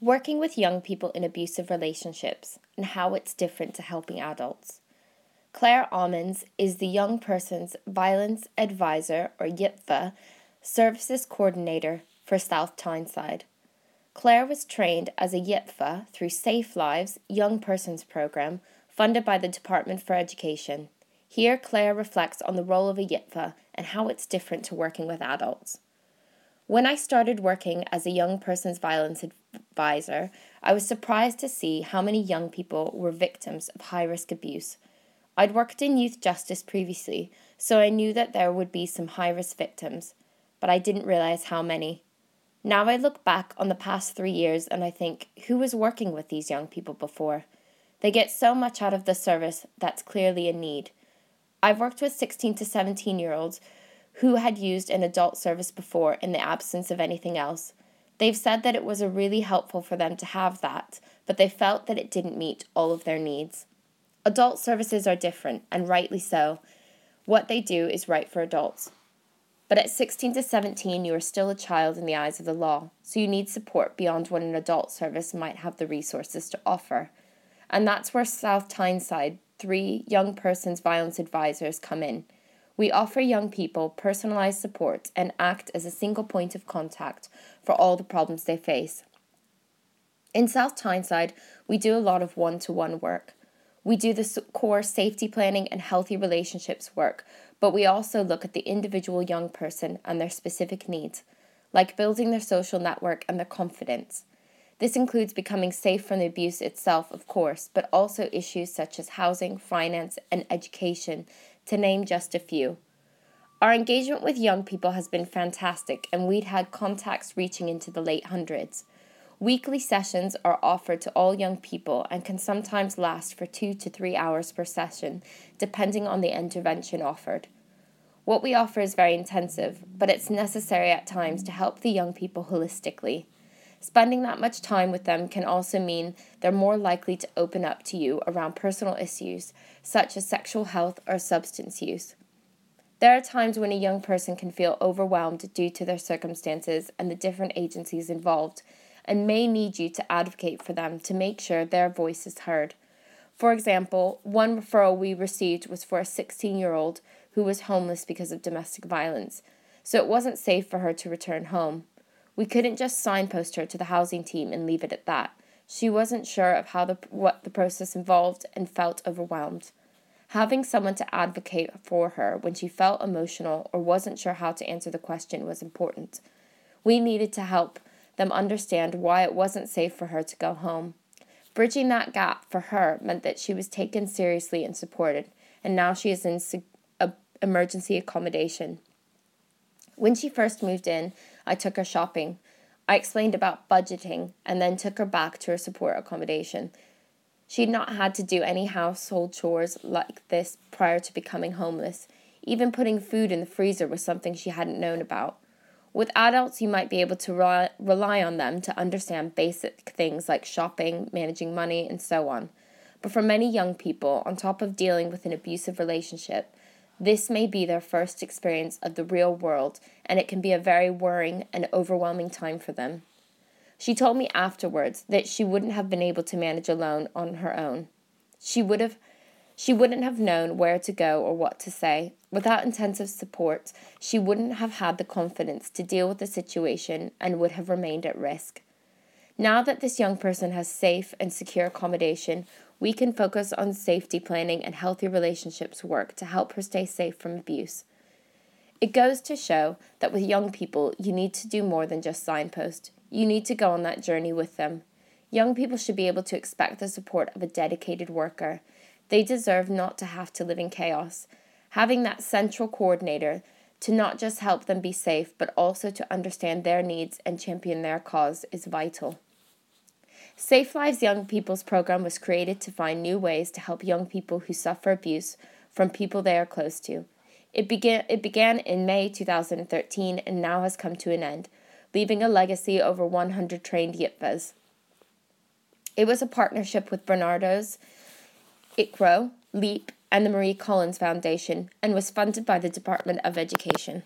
working with young people in abusive relationships and how it's different to helping adults. Claire Almonds is the Young Person's Violence Advisor, or YPVA, Services Coordinator for South Tyneside. Claire was trained as a YPVA through Safe Lives Young Persons Program funded by the Department for Education. Here, Claire reflects on the role of a YPVA and how it's different to working with adults. When I started working as a young person's violence advisor, I was surprised to see how many young people were victims of high risk abuse. I'd worked in youth justice previously, so I knew that there would be some high risk victims, but I didn't realize how many. Now I look back on the past three years and I think, who was working with these young people before? They get so much out of the service that's clearly a need. I've worked with 16 to 17 year olds who had used an adult service before in the absence of anything else. They've said that it was really helpful for them to have that, but they felt that it didn't meet all of their needs. Adult services are different, and rightly so. What they do is right for adults. But at 16 to 17, you are still a child in the eyes of the law, so you need support beyond what an adult service might have the resources to offer. And that's where South Tyneside, three young persons violence advisors, come in. We offer young people personalized support and act as a single point of contact for all the problems they face. In South Tyneside, we do a lot of one to one work. We do the core safety planning and healthy relationships work, but we also look at the individual young person and their specific needs, like building their social network and their confidence. This includes becoming safe from the abuse itself, of course, but also issues such as housing, finance, and education to name just a few. Our engagement with young people has been fantastic, and we'd had contacts reaching into the late hundreds. Weekly sessions are offered to all young people and can sometimes last for two to three hours per session, depending on the intervention offered. What we offer is very intensive, but it's necessary at times to help the young people holistically. Spending that much time with them can also mean they're more likely to open up to you around personal issues such as sexual health or substance use. There are times when a young person can feel overwhelmed due to their circumstances and the different agencies involved, and may need you to advocate for them to make sure their voice is heard. For example, one referral we received was for a 16 year old who was homeless because of domestic violence, so it wasn't safe for her to return home. We couldn't just signpost her to the housing team and leave it at that. She wasn't sure of how the what the process involved and felt overwhelmed. Having someone to advocate for her when she felt emotional or wasn't sure how to answer the question was important. We needed to help them understand why it wasn't safe for her to go home. Bridging that gap for her meant that she was taken seriously and supported, and now she is in uh, emergency accommodation. When she first moved in, I took her shopping. I explained about budgeting and then took her back to her support accommodation. She'd not had to do any household chores like this prior to becoming homeless. Even putting food in the freezer was something she hadn't known about. With adults, you might be able to re- rely on them to understand basic things like shopping, managing money, and so on. But for many young people, on top of dealing with an abusive relationship, this may be their first experience of the real world, and it can be a very worrying and overwhelming time for them. She told me afterwards that she wouldn't have been able to manage alone on her own. She would have she wouldn't have known where to go or what to say. Without intensive support, she wouldn't have had the confidence to deal with the situation and would have remained at risk. Now that this young person has safe and secure accommodation, we can focus on safety planning and healthy relationships work to help her stay safe from abuse. It goes to show that with young people, you need to do more than just signpost. You need to go on that journey with them. Young people should be able to expect the support of a dedicated worker. They deserve not to have to live in chaos. Having that central coordinator to not just help them be safe, but also to understand their needs and champion their cause is vital. Safe Lives Young People's program was created to find new ways to help young people who suffer abuse from people they are close to. It began, it began in May 2013 and now has come to an end, leaving a legacy over 100 trained YPVAs. It was a partnership with Barnardo's, IKWRO, LEAP, and the Marie Collins Foundation and was funded by the Department of Education.